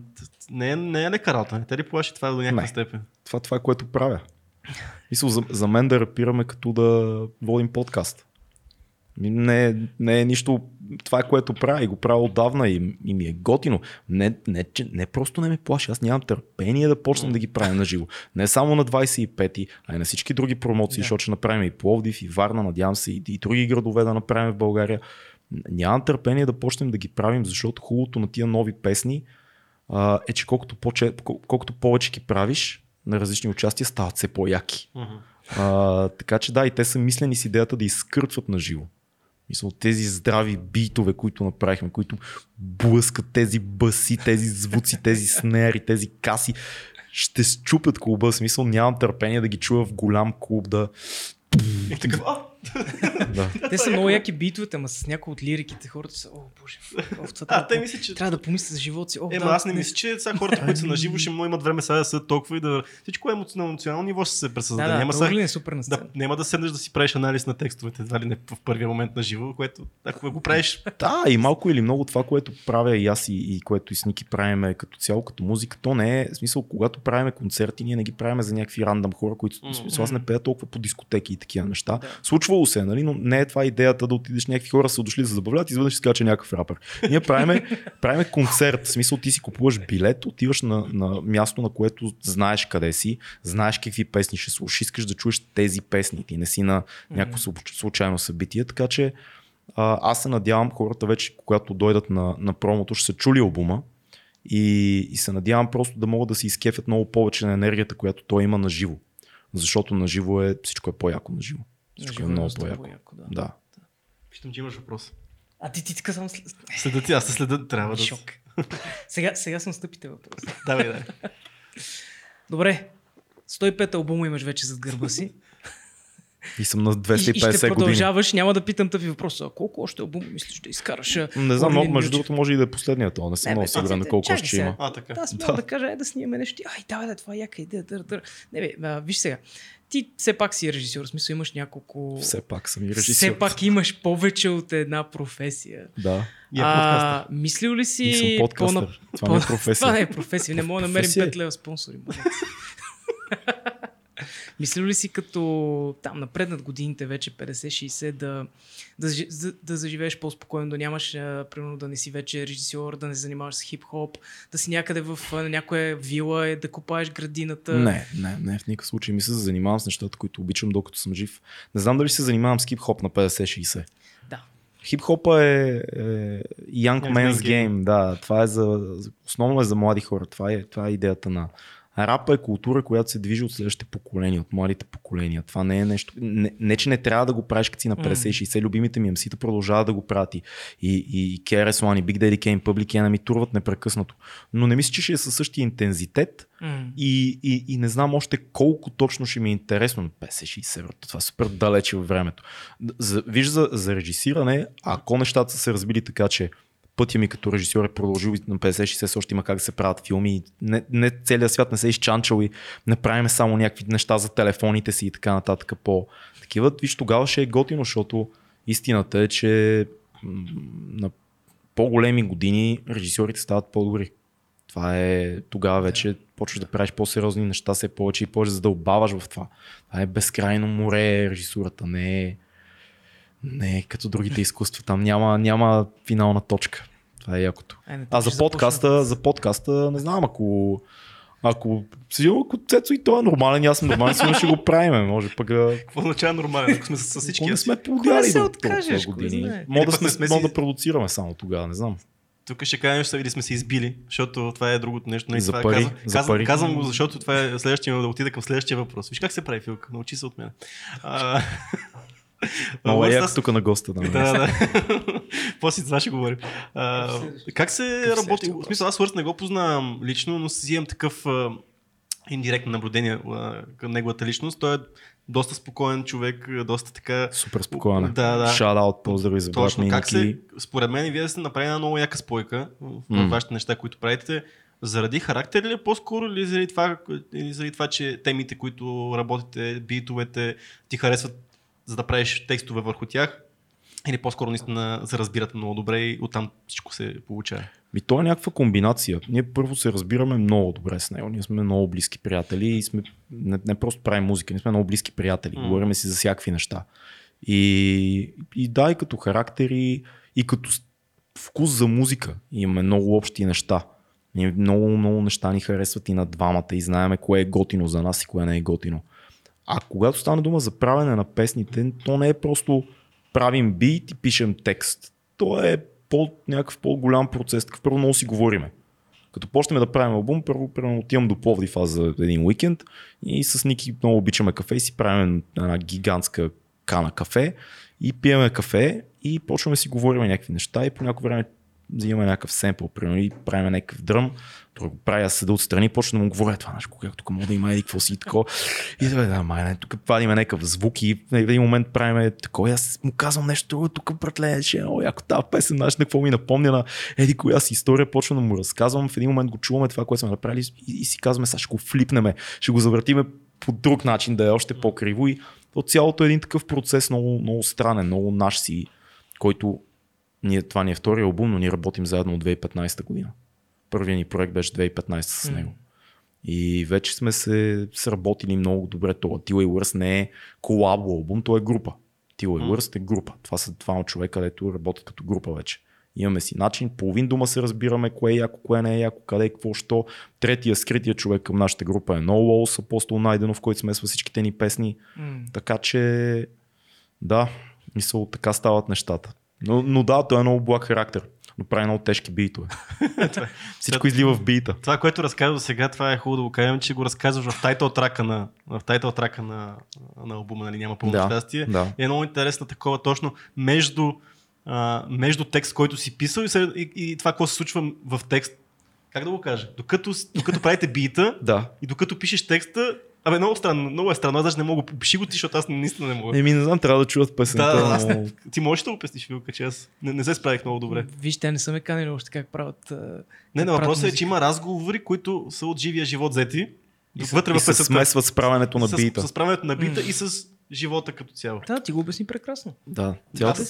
не, е, не е лека работа. Те ли плаши това до някаква Не. степен? Това, това е което правя. Мисъл, за, за мен да рапираме като да водим подкаст. Не, не е нищо, това което правя и го правя отдавна и, и ми е готино. Не, не, че, не просто не ме плаши, аз нямам търпение да почнем да ги правим на живо. Не само на 25-ти, а и на всички други промоции, Да. защото ще направим и Пловдив, и Варна, надявам се и, и други градове да направим в България. Нямам търпение да почнем да ги правим, защото хубавото на тия нови песни а, е, че колкото, по- колкото повече ги правиш на различни участия, стават все по-яки. А, така че да, и те са мислени с идеята да изкъртват на живо. Мисля, тези здрави битове, които направихме, които блъскат тези баси, тези звуци, тези снери, тези каси, ще счупят клуба. Смисъл, нямам търпение да ги чуя в голям клуб, да... И така, а, да. Те са много яки битовете, ама с някои от лириките хората са, о, боже, о, това а, те мисля, че... трябва да помисля за живота си. О, Ема да, аз не мисля, че сега хората, които са на живо, ще му имат време сега да са толкова и да... Всичко е на емоционално ниво ще се пресъздаде. Да, да, няма, сега, е супер на да, няма да седнеш да си правиш анализ на текстовете, едва ли не в първия момент на живо, което ако го правиш, Да, и малко или много това, което правя и аз и, и което и с Ники правиме като цяло, като музика, то не е, в смисъл, когато правиме концерти, ние не ги правиме за някакви рандъм хора, които, аз не пея толкова по дискотеки и такива неща. Да. Случва Случвало се, нали? но не е това идеята да отидеш някакви хора са дошли да се забавляват и изведнъж скача някакъв рапър. Ние правиме, правиме концерт, в смисъл ти си купуваш билет, отиваш на, на място, на което знаеш къде си, знаеш какви песни ще слушаш, искаш да чуеш тези песни, ти не си на някакво случайно събитие, така че а, аз се надявам хората вече, когато дойдат на, на промото, ще са чули албума и, и се надявам просто да могат да си изкефят много повече на енергията, която той има на живо. Защото на живо е, всичко е по-яко на живо. Всичко е много по-яко. по-яко, да. Да. Виждам, че имаш въпрос. А ти ти така само след... Следа ти, аз те следа, трябва да... Шок. сега, сега съм стъпите въпрос. Давай, давай. Добре. 105 албума имаш вече зад гърба си. И съм на И, и ще 250 години. продължаваш. Няма да питам тъпи въпроса. А колко още албуми мислиш да изкараш? Не знам, но между другото може и да е последният. Не съм Не, много сигурен на колко още има. А, така. Да, аз мога Да. да. кажа, е да снимаме нещо. Ай, давай, да, това е яка идея. Дър, дър. Не, бе, а, виж сега. Ти все пак си режисьор, в смисъл имаш няколко... Все пак съм и режисьор. Все пак имаш повече от една професия. Да. И е а, мислил ли си... И съм подкастър. Това не е професия. Това не е професия. Не мога да намерим Професия е. 5 лева спонсори. Мислил ли си като там напреднат годините вече 50-60 да, да, да заживееш по-спокойно, да нямаш, а, примерно да не си вече режисьор, да не се занимаваш с хип-хоп, да си някъде в а, някоя вила, е, да копаеш градината? Не, не, не, в никакъв случай. Мисля, да се занимавам с нещата, които обичам, докато съм жив. Не знам дали се занимавам с хип-хоп на 50-60. Да. Хип-хопа е, е young man's man's game. Да, това е за, основно е за млади хора. Това е, това е идеята на рапа е култура, която се движи от следващите поколения, от младите поколения. Това не е нещо. Не, не че не трябва да го правиш като си на 50-60. Любимите ми МС-та продължават да го прати. И, и, и KRS-One, и Big Daddy Kane, Public Enemy турват непрекъснато. Но не мисля, че ще е със същия интензитет, и, и, и не знам още колко точно ще ми е интересно на 50-60 брат. Това е супер далече във времето. За, виж за, за режисиране, ако нещата са се разбили така, че пътя ми като режисьор е продължил на 50-60 все още има как да се правят филми. Не, не целият свят не се е изчанчал и не правим само някакви неща за телефоните си и така нататък по такива. Виж, тогава ще е готино, защото истината е, че на по-големи години режисьорите стават по-добри. Това е тогава вече почваш да правиш по-сериозни неща, все повече и повече задълбаваш в това. Това е безкрайно море режисурата, не е, не е като другите изкуства. Там няма, няма финална точка. Това е якото. Не, А за подкаста, започна. за подкаста не знам, ако ако, сигурно, ако Цецо и той е нормален, и аз съм нормален, сигурно ще го правим. Може пък да... Какво означава нормален, ако сме с, всички? Ако не сме не подяли се откажеш, години. Мога да, сме, не сме си- да продуцираме само тогава, не знам. Тук ще кажем, че или сме се избили, защото това е другото нещо. Нали, За това пари, казвам, за казвам, пари. казвам го, защото това е следващия, да отида към следващия въпрос. Виж как се прави филка, научи се от мен. А, Много е яко тук на госта. Да, Да, да. После това ще говорим. А, как се Какъв работи? В смисъл, аз Свърст не го познавам лично, но си имам такъв а, индиректно наблюдение а, към неговата личност. Той е доста спокоен човек, доста така... Супер спокоен. е. Да, да. Shout-out, поздрави за Точно. Как се, според мен, вие сте направили една много яка спойка в М. вашите неща, които правите. Заради характер ли е по-скоро или заради това, или заради това, че темите, които работите, битовете, ти харесват, за да правиш текстове върху тях? Или по-скоро наистина се разбирате много добре и оттам всичко се получава? Ми, то е някаква комбинация. Ние първо се разбираме много добре с него. Ние сме много близки приятели и сме, не, не просто правим музика, ние сме много близки приятели. М. Говориме си за всякакви неща. И, и да, и като характер, и, като вкус за музика. Имаме много общи неща. Ние много, много неща ни харесват и на двамата и знаеме кое е готино за нас и кое не е готино. А когато стане дума за правене на песните, то не е просто правим бит и пишем текст. То е по, някакъв по-голям процес. Такъв първо много си говориме. Като почнем да правим албум, първо примерно отивам до Пловдив аз за един уикенд и с Ники много обичаме кафе и си правим една гигантска кана кафе и пиеме кафе и почваме да си говорим някакви неща и по някое време взимаме някакъв семпъл, примерно и правим някакъв дръм, той го прави, аз седа отстрани, почна да му говоря това нещо, как тук мога да има еди какво си и такова. И да, да, май, не, тук вадиме някакъв звук и в един момент правиме такова, и аз му казвам нещо друго, тук братле, ще е яко тази песен, знаеш на какво ми напомня на еди коя си история, почвам да му разказвам, в един момент го чуваме това, което сме направили и, и си казваме, сега ще го флипнеме, ще го завъртиме по друг начин, да е още по-криво. И от цялото е един такъв процес много, много странен, много наш си, който ние, това ни е втория албум, но ние работим заедно от 2015 година. Първият ни проект беше 2015 с него. И вече сме се сработили много добре. Това Тила и Урс не е колабо албум, то е група. Стил и. Worst е група. Това са двама човека, където работят като група вече. Имаме си начин, половин дума се разбираме, кое е яко, кое не е яко, къде, какво, що. Третия, скрития човек към нашата група е No Walls, Апостол Найденов, който смесва всичките ни песни. М. Така че, да, мисъл, така стават нещата. Но, но да, той е много благ характер. Но прави много тежки битове. Всичко излива в бита. Това, което разказва сега, това е хубаво да го кажем, че го разказваш в тайтъл трака на, в тайтъл трака на, на албума, нали, няма пълно Да, щастие. да. Е много интересно такова точно между, а, между текст, който си писал и, и, и това, какво се случва в текст. Как да го кажа? Докато, докато правите бита Да. и докато пишеш текста, абе много странно, много е странно, аз даже не мога, пиши го ти, защото аз наистина не мога. Еми, не знам, трябва да чуят песента. да, аз но... не, ти можеш да го песниш, Вилка, че аз не, не се справих много добре. Виж, те не са ме канили още как правят. Не, как не, правят въпросът е, че има разговори, които са от живия живот взети. И, вътре и в се песента. смесват с правенето на с, бита. С правенето на бита М. и с живота като цяло. Да, ти го обясни прекрасно. Да, цялата,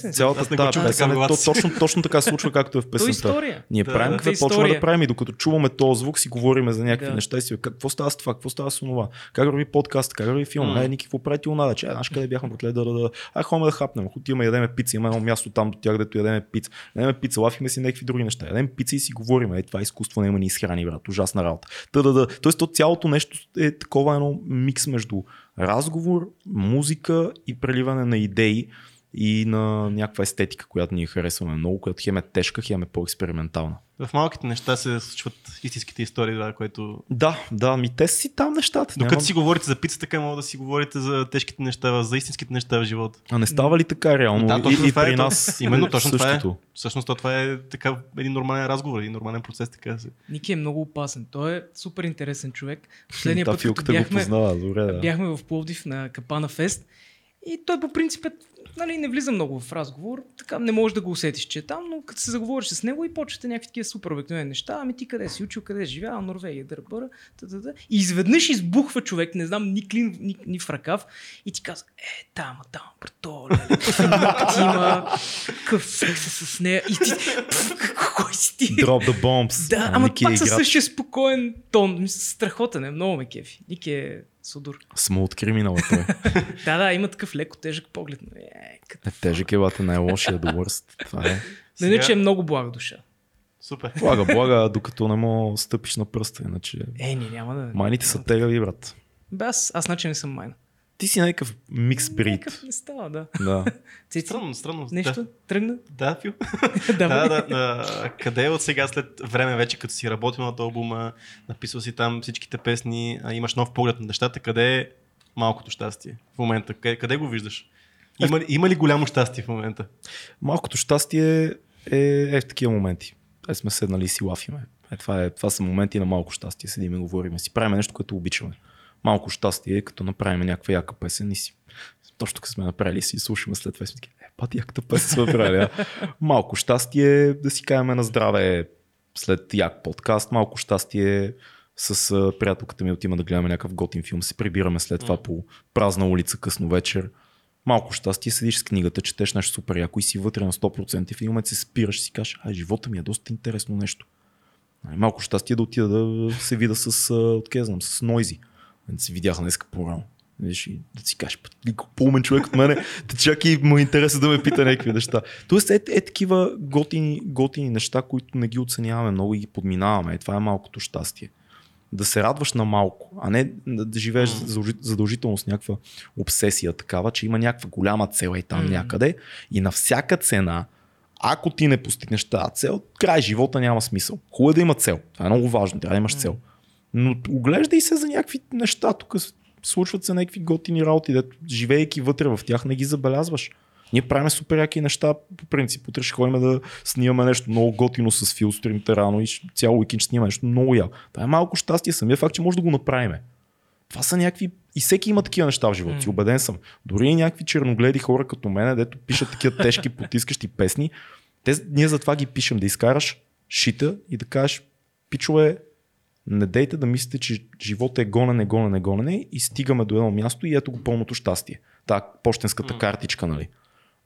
не го тази песен е, то, точно, точно така се случва, както е в То е песента. история. Ние Да, правим да. какво е почваме да история. правим и докато чуваме този звук си говорим за някакви Да. неща и си какво става с това, какво става с това, как върви подкаст, как върви филм, М. е, Ники, какво прави ти она, че, знаеш къде бяхме, братле, да, да, да, а ходим да хапнем, отиваме, ядеме пица, има едно място там до тях, дето ядеме пица, ядеме пица, лафиме си някакви други неща, ядем пица и си говорим, е, това е изкуство, няма ни изхрани, брат, ужасна работа. Та, да, да. Тоест, то цялото нещо е такова едно микс между разговор, музика и преливане на идеи и на някаква естетика, която ние харесваме много, която хем е тежка, хем е по-експериментална. В малките неща се случват истинските истории, да, което... Да, да, ми те си там нещата. Докато Няма... си говорите за пица, така мога да си говорите за тежките неща, за истинските неща в живота. А не става ли така реално? Да, и, точно и това е при то. нас Именно точно това е. същото. Всъщност то това е така един нормален разговор, един нормален процес, така се. Ники е много опасен. Той е супер интересен човек. Последния път, като го бяхме, познава, добре да. бяхме в Пловдив на Капана Фест и той по принцип е, нали, не влиза много в разговор, така не можеш да го усетиш, че е там, но като се заговориш с него и почвате някакви такива супер обикновени неща, ами ти къде си учил, къде живял, Норвегия, дърбъра, та-та-та. и изведнъж избухва човек, не знам, ни клин, ни, ни в ръкав и ти казва, е, там, там, брато, какъв ногти има, какъв секс е с нея и ти, «Пф, кой си ти? Drop the bombs. Да, ама е пак със същия спокоен тон. Страхотен е, много ме кефи. Ники е судор. Смут криминал е той. Да, да, има такъв леко тежък поглед. но Е, като... Е, Тежък е бата най-лошия до worst. Това е. Не, не, че е много блага душа. Супер. Блага, блага, докато не му стъпиш на пръста, иначе Е, не, няма да... майните са тегави, брат. Бе, аз, аз значи не съм майна. Ти си някакъв микс брид. Някакъв не става, да. Да. Странно, странно. нещо? Тръгна? Да, да Фил. да, да, да, а, къде е от сега след време вече, като си работил на този албума, написал си там всичките песни, а имаш нов поглед на нещата, къде е малкото щастие в момента? Къде, къде го виждаш? Има, ли- има ли голямо щастие в момента? Малкото щастие е, е в такива моменти. Е сме седнали и си лафиме. Е, това, е, това са моменти на малко щастие. Седиме, говориме си, правиме нещо, което обичаме. Малко щастие като направим някаква яка песен и си. Точно като сме направили и си слушаме след това и сме таки, е, пати яката песен сме направили. а?» Малко щастие да си кажем на здраве след як подкаст. Малко щастие с а, приятелката ми отиваме да гледаме някакъв готин филм, се прибираме след това по празна улица късно вечер. Малко щастие, седиш с книгата, четеш нещо супер яко и си вътре на 100% и в един момент се спираш и си кажеш, ай, живота ми е доста интересно нещо. Нали, Малко щастие да отида да се видя с, а, откъде знам, с Нойзи. Се видях днес по-рано. И да си кажеш, «Път, ли, по-умен човек от мене, да чак и му е интересно да ме пита някакви неща. Тоест е, е такива готини, готини неща, които не ги оценяваме много и ги подминаваме. Е, това е малкото щастие. Да се радваш на малко, а не да живееш задължително с някаква обсесия такава, че има някаква голяма цел и там някъде и на всяка цена, ако ти не постигнеш тази цел, край живота няма смисъл. Хубаво е да има цел. Това е много важно, трябва да имаш цел. Но оглеждай се за някакви неща. Тук случват се някакви готини работи, дето живеейки вътре в тях не ги забелязваш. Ние правим супер яки неща, по принцип. Утре ще ходим да снимаме нещо много готино с Фил сутринта рано и цял уикенд ще снимаме нещо много яко. Това е малко щастие, самия факт, че може да го направим. Това са някакви... И всеки има такива неща в живота си, убеден съм. Дори и някакви черногледи хора като мен, дето пишат такива тежки, потискащи песни, те, ние затова ги пишем, да изкараш шита и да кажеш, пичове, не дейте да мислите, че живота е гонене, гонене, гонене и стигаме до едно място и ето го пълното щастие. Та почтенската картичка, нали?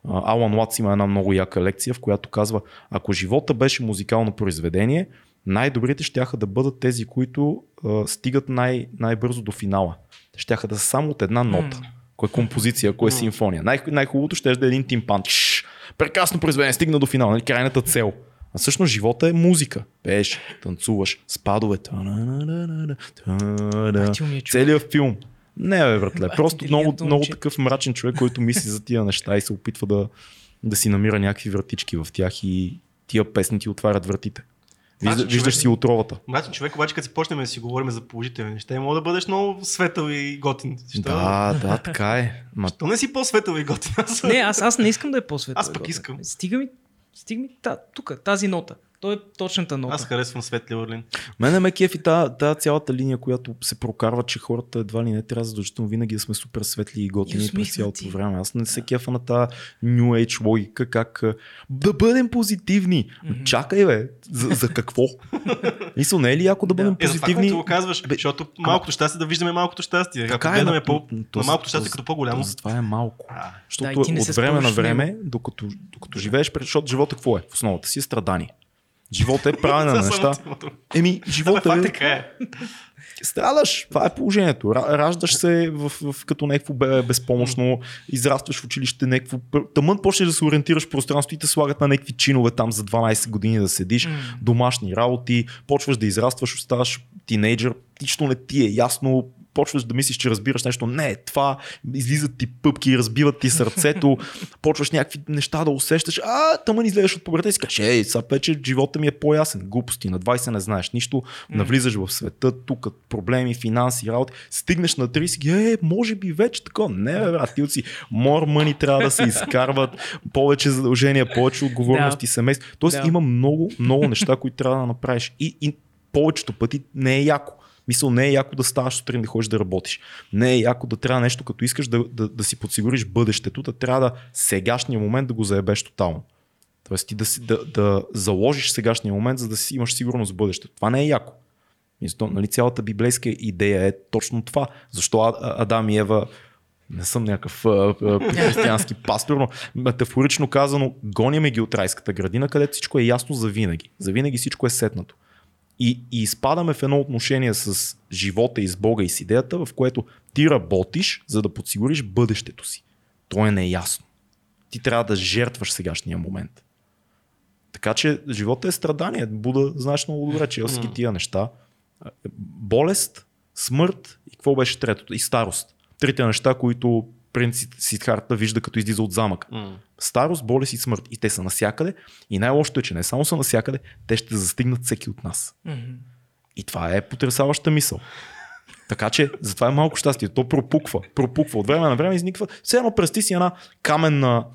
Алан Лац има една много яка лекция, в която казва, ако живота беше музикално произведение, най-добрите щяха да бъдат тези, които а, стигат най- най-бързо до финала. Щяха да са само от една нота. Кое е композиция, кое е симфония. Най- най-хубавото ще е да е един тимпан. Шш, прекрасно произведение, стигна до финала, нали, крайната цел. А всъщност живота е музика. Пееш, танцуваш, спадове. е човек. Целият филм. Не, бе, братле. Просто много, много такъв мрачен човек, който мисли за тия неща и се опитва да, да си намира някакви вратички в тях и тия песни ти отварят вратите. Вижда, Мрачен виждаш човек. си отровата. Мрачен човек, обаче, като си почнем да си говорим за положителни неща, и мога да бъдеш много светъл и готин. Защо? Да, да, така е. Ма, То не си по-светъл и готин. Аз... Не, аз, аз не искам да е по-светло. Аз пък Готин. искам. Стига ми, стига ми та, тук, тази нота. То е точната нота. Аз харесвам Светли Орлин. Мене ме кефи тази та цялата линия, която се прокарва, че хората едва ли не трябва задължително винаги да сме супер светли и готини през цялото време. Аз не се кефа на тази New Age логика, как да бъдем позитивни. Мгм. Чакай, бе, за, за какво? Мисля, не е ли яко да бъдем Е, за това, позитивни? което го казваш, Бе, защото малкото щастие да виждаме малкото щастие. Ако Така е, гледаме ма- по... то на малкото то щастие за- като по-голямо. То затова е малко. А, Защото Да, от време на време, докато, докато живееш, пред- защото живота какво е? В основата си е страдание. Живота е правене на неща. Еми, живота е... така е. Страдаш, това е положението. Ра- Раждаш се в, в, като някакво бебе безпомощно, израстваш в училище, някакво... Тъмън почнеш да се ориентираш в пространството и те слагат на някакви чинове там за 12 години да седиш, домашни работи, почваш да израстваш, оставаш тинейджър, нищо не ти е ясно, почваш да мислиш, че разбираш нещо. Не, това излизат ти пъпки, разбиват ти сърцето, почваш някакви неща да усещаш. А, тъмън излезеш от побрата и си кажеш, ей, сега вече живота ми е по-ясен. Глупости, на 20 не знаеш нищо, навлизаш в света, тук проблеми, финанси, работи, стигнеш на 30, ги, е, може би вече така. Не, бе, брат, ти си, more money трябва да се изкарват, повече задължения, повече отговорности, семейство. Тоест Да. има много, много неща, които трябва да направиш. И, и повечето пъти не е яко. Мисъл, не е яко да ставаш сутрин да ходиш да работиш. Не е яко да трябва нещо, като искаш да, да, да си подсигуриш бъдещето, да трябва да сегашния момент да го заебеш тотално. Тоест ти да, си, да, да заложиш сегашния момент, за да си имаш сигурност в бъдещето. Това не е яко. Мисля, нали, цялата библейска идея е точно това. Защо Адам и Ева не съм някакъв християнски пастор, но метафорично казано, гоняме ги от райската градина, където всичко е ясно за винаги. За винаги всичко е сетнато. И, и изпадаме в едно отношение с живота и с Бога и с идеята, в което ти работиш, за да подсигуриш бъдещето си. То е неясно. Ти трябва да жертваш сегашния момент. Така че живота е страдание. Буда, знаеш много добре, че всички тия неща. Болест, смърт и какво беше третото? И старост. Трите неща, които принцип Сидхарта вижда като излиза от замък. М. Старост, болест и смърт. И те са насякъде. И най-лошото е, че не само са насякъде, те ще застигнат всеки от нас. Мгм. И това е потрясаваща мисъл. Така че, затова е малко щастие. То пропуква. Пропуква. От време на време изниква. Все едно прести си една каменна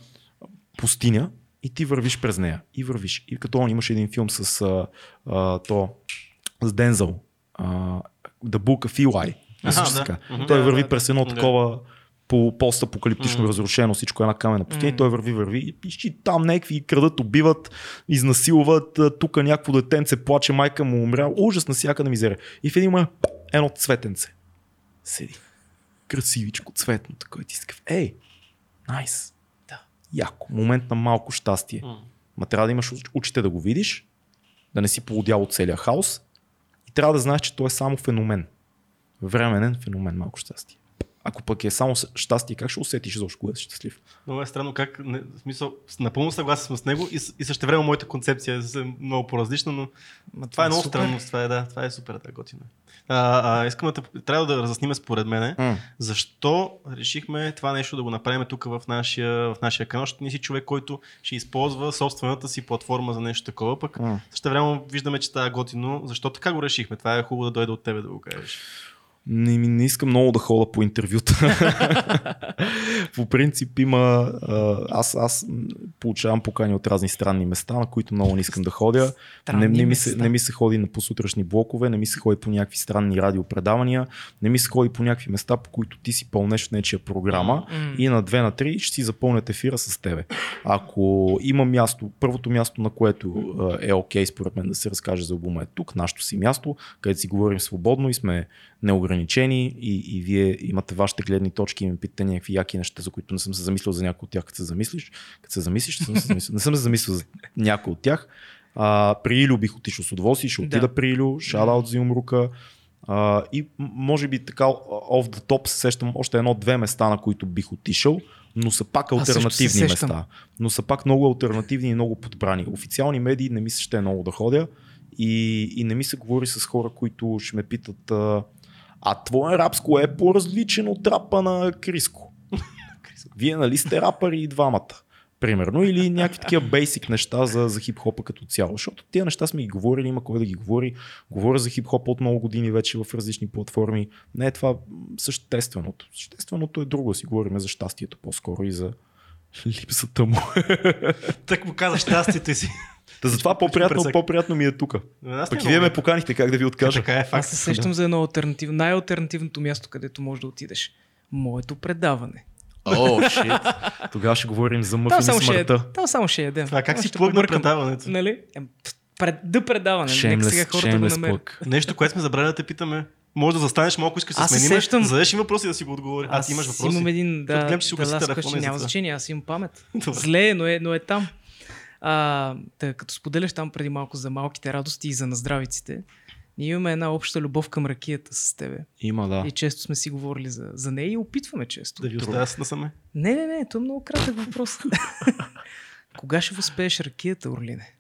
пустиня и ти вървиш през нея. И вървиш. И като он имаше един филм с а, а, то, с Дензел. А, The Book of Eli. Че да. Той върви да, през едно да. такова по постапокалиптично разрушено, всичко е една камена пустиня, и той върви, върви и там някакви крадат, убиват, изнасилват, тук някакво детенце плаче, майка му умря, ужас навсякъде мизерия. И в един момент едно цветенце. Седи. Красивичко, цветно, такова. Ти такъв, ей, найс. Да. Яко. Момент на малко щастие. М. Ма трябва да имаш очите да го видиш, да не си полудял от целия хаос и трябва да знаеш, че то е само феномен. Временен феномен, малко щастие. Ако пък е само щастие, как ще усетиш защо кога си щастлив? Много е странно как, не, в смисъл, напълно съгласен съм с него и, и също време моята концепция е много по-различна, но Ма това е много супер. странно. Това е, да, това е супер, да, готино. е. А, а, искам да трябва да разясним според мене, М. защо решихме това нещо да го направим тук в нашия, в нашия канал, защото ние си човек, който ще използва собствената си платформа за нещо такова, пък М. също време виждаме, че това е готино. Защо така го решихме? Това е хубаво да дойде от тебе да го кажеш. Не, ми- не искам много да хода по интервюта. по принцип има... Аз, аз получавам покани от разни странни места, на които много не искам да ходя. Не, Странни не, ми се, не ми се ходи на посутрешни блокове, не ми се ходи по някакви странни радиопредавания, не ми се ходи по някакви места, по които ти си пълнеш в нечия програма и на 2 на 3 ще си запълнят ефира с тебе. Ако има място, първото място, на което е окей според мен да се разкаже за албума е тук, нашето си място, където си говорим свободно и сме неограничени и, и вие имате вашите гледни точки и ме питате някакви яки неща, за които не съм се замислил за някои от тях, като се замислиш. Като се замислиш, не съм се замислил, не съм се замислил за някой от тях. А, при Илю бих отишъл с удоволствие, ще отида Да. при Илю, шадаут за Юмрука. А, и може би така off the top се сещам още едно-две места, на които бих отишъл, но са пак альтернативни места. Но са пак много альтернативни и много подбрани. Официални медии не ми се ще е много да ходя и, и не ми се говори с хора, които ще ме питат а, а твоя рап с кое е по-различен от рапа на Криско? Вие нали сте рапъри и двамата? Примерно, или някакви такива бейсик неща за, за хип-хопа като цяло. Защото тези неща сме ги говорили, има кой да ги говори. Говоря за хип-хоп от много години вече в различни платформи. Не е това същественото. Същественото е друго. Си говорим за щастието по-скоро и за липсата му. Так му каза щастието си. Та затова по-приятно, по-приятно ми е тук. Аз Пък и вие ме поканихте, как да ви откажа. Така е факт. Аз се сещам за едно альтернативно, най-алтернативното място, където можеш да отидеш. Моето предаване. О, шит. Тогава ще говорим за Там мъфини само, ще, смъртта. там само ще ядем. Това как Аз си плъгна предаването? Нали? Пред, да предаване. Нека сега Shameless, хората го shameless намерят. Нещо, което сме забрали да те питаме. Може да застанеш малко, искаш да Аз се се сменим. сещам- Зададеш им въпроси да си го отговори. Аз имаш въпроси. имам един, да, гледам, че си да, да, скаш, и няма значение, аз имам памет. Добре. Зле е, но е, но е там. А, тъй, като споделяш там преди малко за малките радости и за наздравиците, ние имаме една обща любов към ракията с тебе. Има, да. И често сме си говорили за, за нея и опитваме често. Да ви оставя насаме. Не, не, не, това е много кратък въпрос. Кога ще възпееш ракията, Орлине?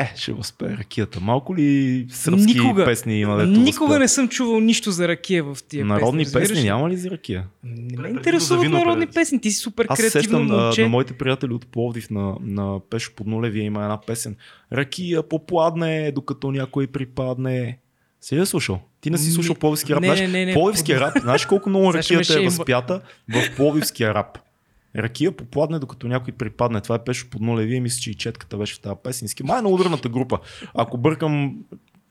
Е, ще възпее ракията. Малко ли сръбски Никога- песни има? Дето Никога възпеят? не съм чувал нищо за ракия в тия Народни песни. песни няма ли за ракия? Не ме интересуват вино народни пеят. песни. Ти си супер Аз креативно сещам а, момче. на моите приятели от Пловдив на, на Пешо Поднулевия има една песен. Ракия попладне, докато някой припадне. Си ли слушал? Ти не си слушал пловдивския рап. не, не, не, не, пловдивския рап, знаеш колко много ракията е възпята в пловдивския рап. Ракия попладне, докато някой припадне. Това е Пешо Поднулевия и мисля, че и четката беше в тази песен. Ски, Май е на ударната група. Ако бъркам,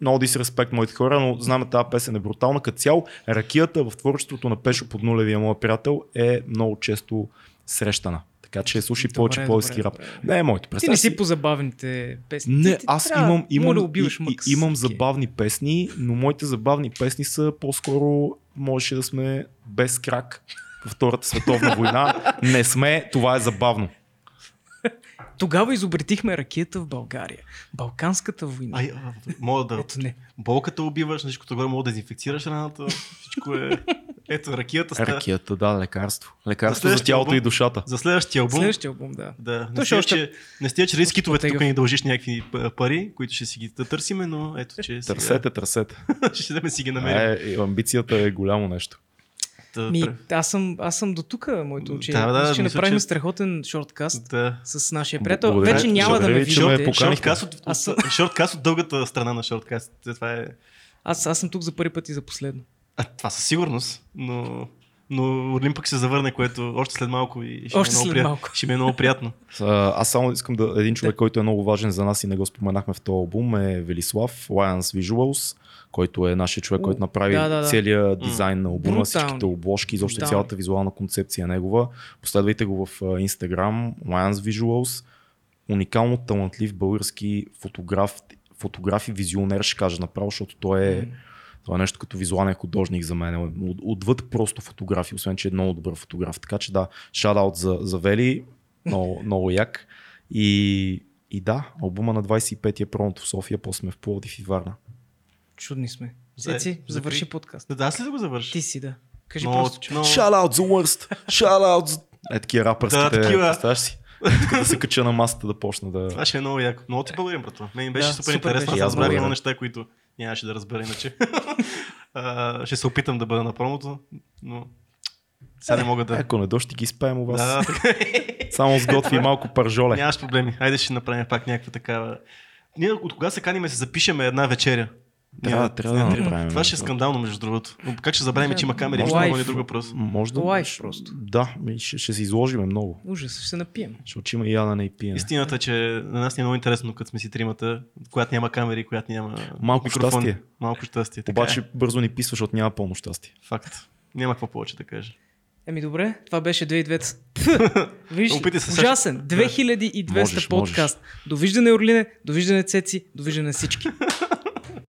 много дисреспект моите хора, но знаме тази песен е брутална. Като цяло, ракията в творчеството на Пешо Поднулевия, моят приятел, е много често срещана. Така че слушай повече пловдивски рап. Не е моето. Ти не си по забавните песни. не, Ти- аз трябва- имам, имам, убиваш и, и, имам забавни песни, но моите забавни песни са по-скоро можеше да сме без крак във Втората световна война. Не сме, това е забавно. Тогава изобретихме ракията в България. Балканската война. Ай, а, мога да... Ето не. Болката убиваш, на всичкото горе мога да дезинфекцираш раната. Всичко е... Ето, ракията ста. Ракията, да, лекарство. Лекарство За за тялото албум. и душата. За следващия албум. Следващия албум, да. Да, не стига, още- че, не стига, че рискитовете тук ни дължиш някакви пари, които ще си ги търсиме, но ето, че сега Търсете, търсете. ще да си ги намерим. Е, амбицията е голямо нещо. Ми, аз съм, аз съм до тук, моето учение. Да, да, Мисля, че мисля, направим че- страхотен шорткаст Да. с нашия приятел. Благодаря. Вече няма да ме Благодаря че ме виждате. Шорткаст от, Аз шорткаст от дългата страна на шорткаст. Това е... Аз, аз съм тук за първи път и за последно. А, това със сигурност, но... Но Орлин пък се завърне, което още след малко и ще, Още ми, е много след прият... малко. ще ми е много приятно. А, Аз само искам да. Един човек, който е много важен за нас и не го споменахме в този албум е Велислав, Lions Visuals, който е нашия човек, който направи да, да, да. целият дизайн на албума, всичките обложки, изобщо цялата визуална концепция е негова. Последвайте го в Instagram, Lions Visuals, уникално талантлив български фотограф, фотограф и визионер, ще кажа направо, защото той е, това е нещо като визуален художник за мен. От, отвъд просто фотографии, освен че е много добър фотограф. Така че да, шадаут за, за Вели, много, много як. И, и да, албума на 25-я промото в София, после сме в Пловдив и Варна. Чудни сме. Цеци, закри. завърши подкаст. Да, да, ли да го завърша? Ти си, да. Кажи Но- просто, че. но- Shoutout за Worst! Shoutout за... Е, такива рапърските, Да, такива. представяш си? Тук да се кача на масата да почна да... Това ще е много яко. Много ти благодарим, брато. Мен ми беше Да, супер супер интересно. Аз Аз разбрах много неща, които нямаше да разбера иначе. А, ще се опитам да бъда на промото, но сега не мога да... Ако не дойш, ще ги спеем у вас. Да, Само сготви малко пържоле. Нямаш проблеми. Хайде ще направим пак някаква такава... Ние от кога се каним се запишеме една вечеря? Трябва- Ние- трябва да направим Това ще е скандално, между другото. Но Как ще забравим, че има камери? Ще има друг въпрос? Може да... Лайф просто. Да, ще, ще се изложиме много. Ужас, ще се напием. Защото има и ядене и пиене. Истината е, че на нас ни е много интересно, като сме си тримата, когато няма камери, когато няма Малко микрофони. щастие. Малко щастие. Така Обаче е. бързо ни писва, защото няма пълно щастие. Факт. Няма какво повече да кажа. Еми добре, това беше 2200. Виж, ужасен. 2200 Можеш, подкаст. Довиждане, Орлине, довиждане, Цеци, довиждане всички.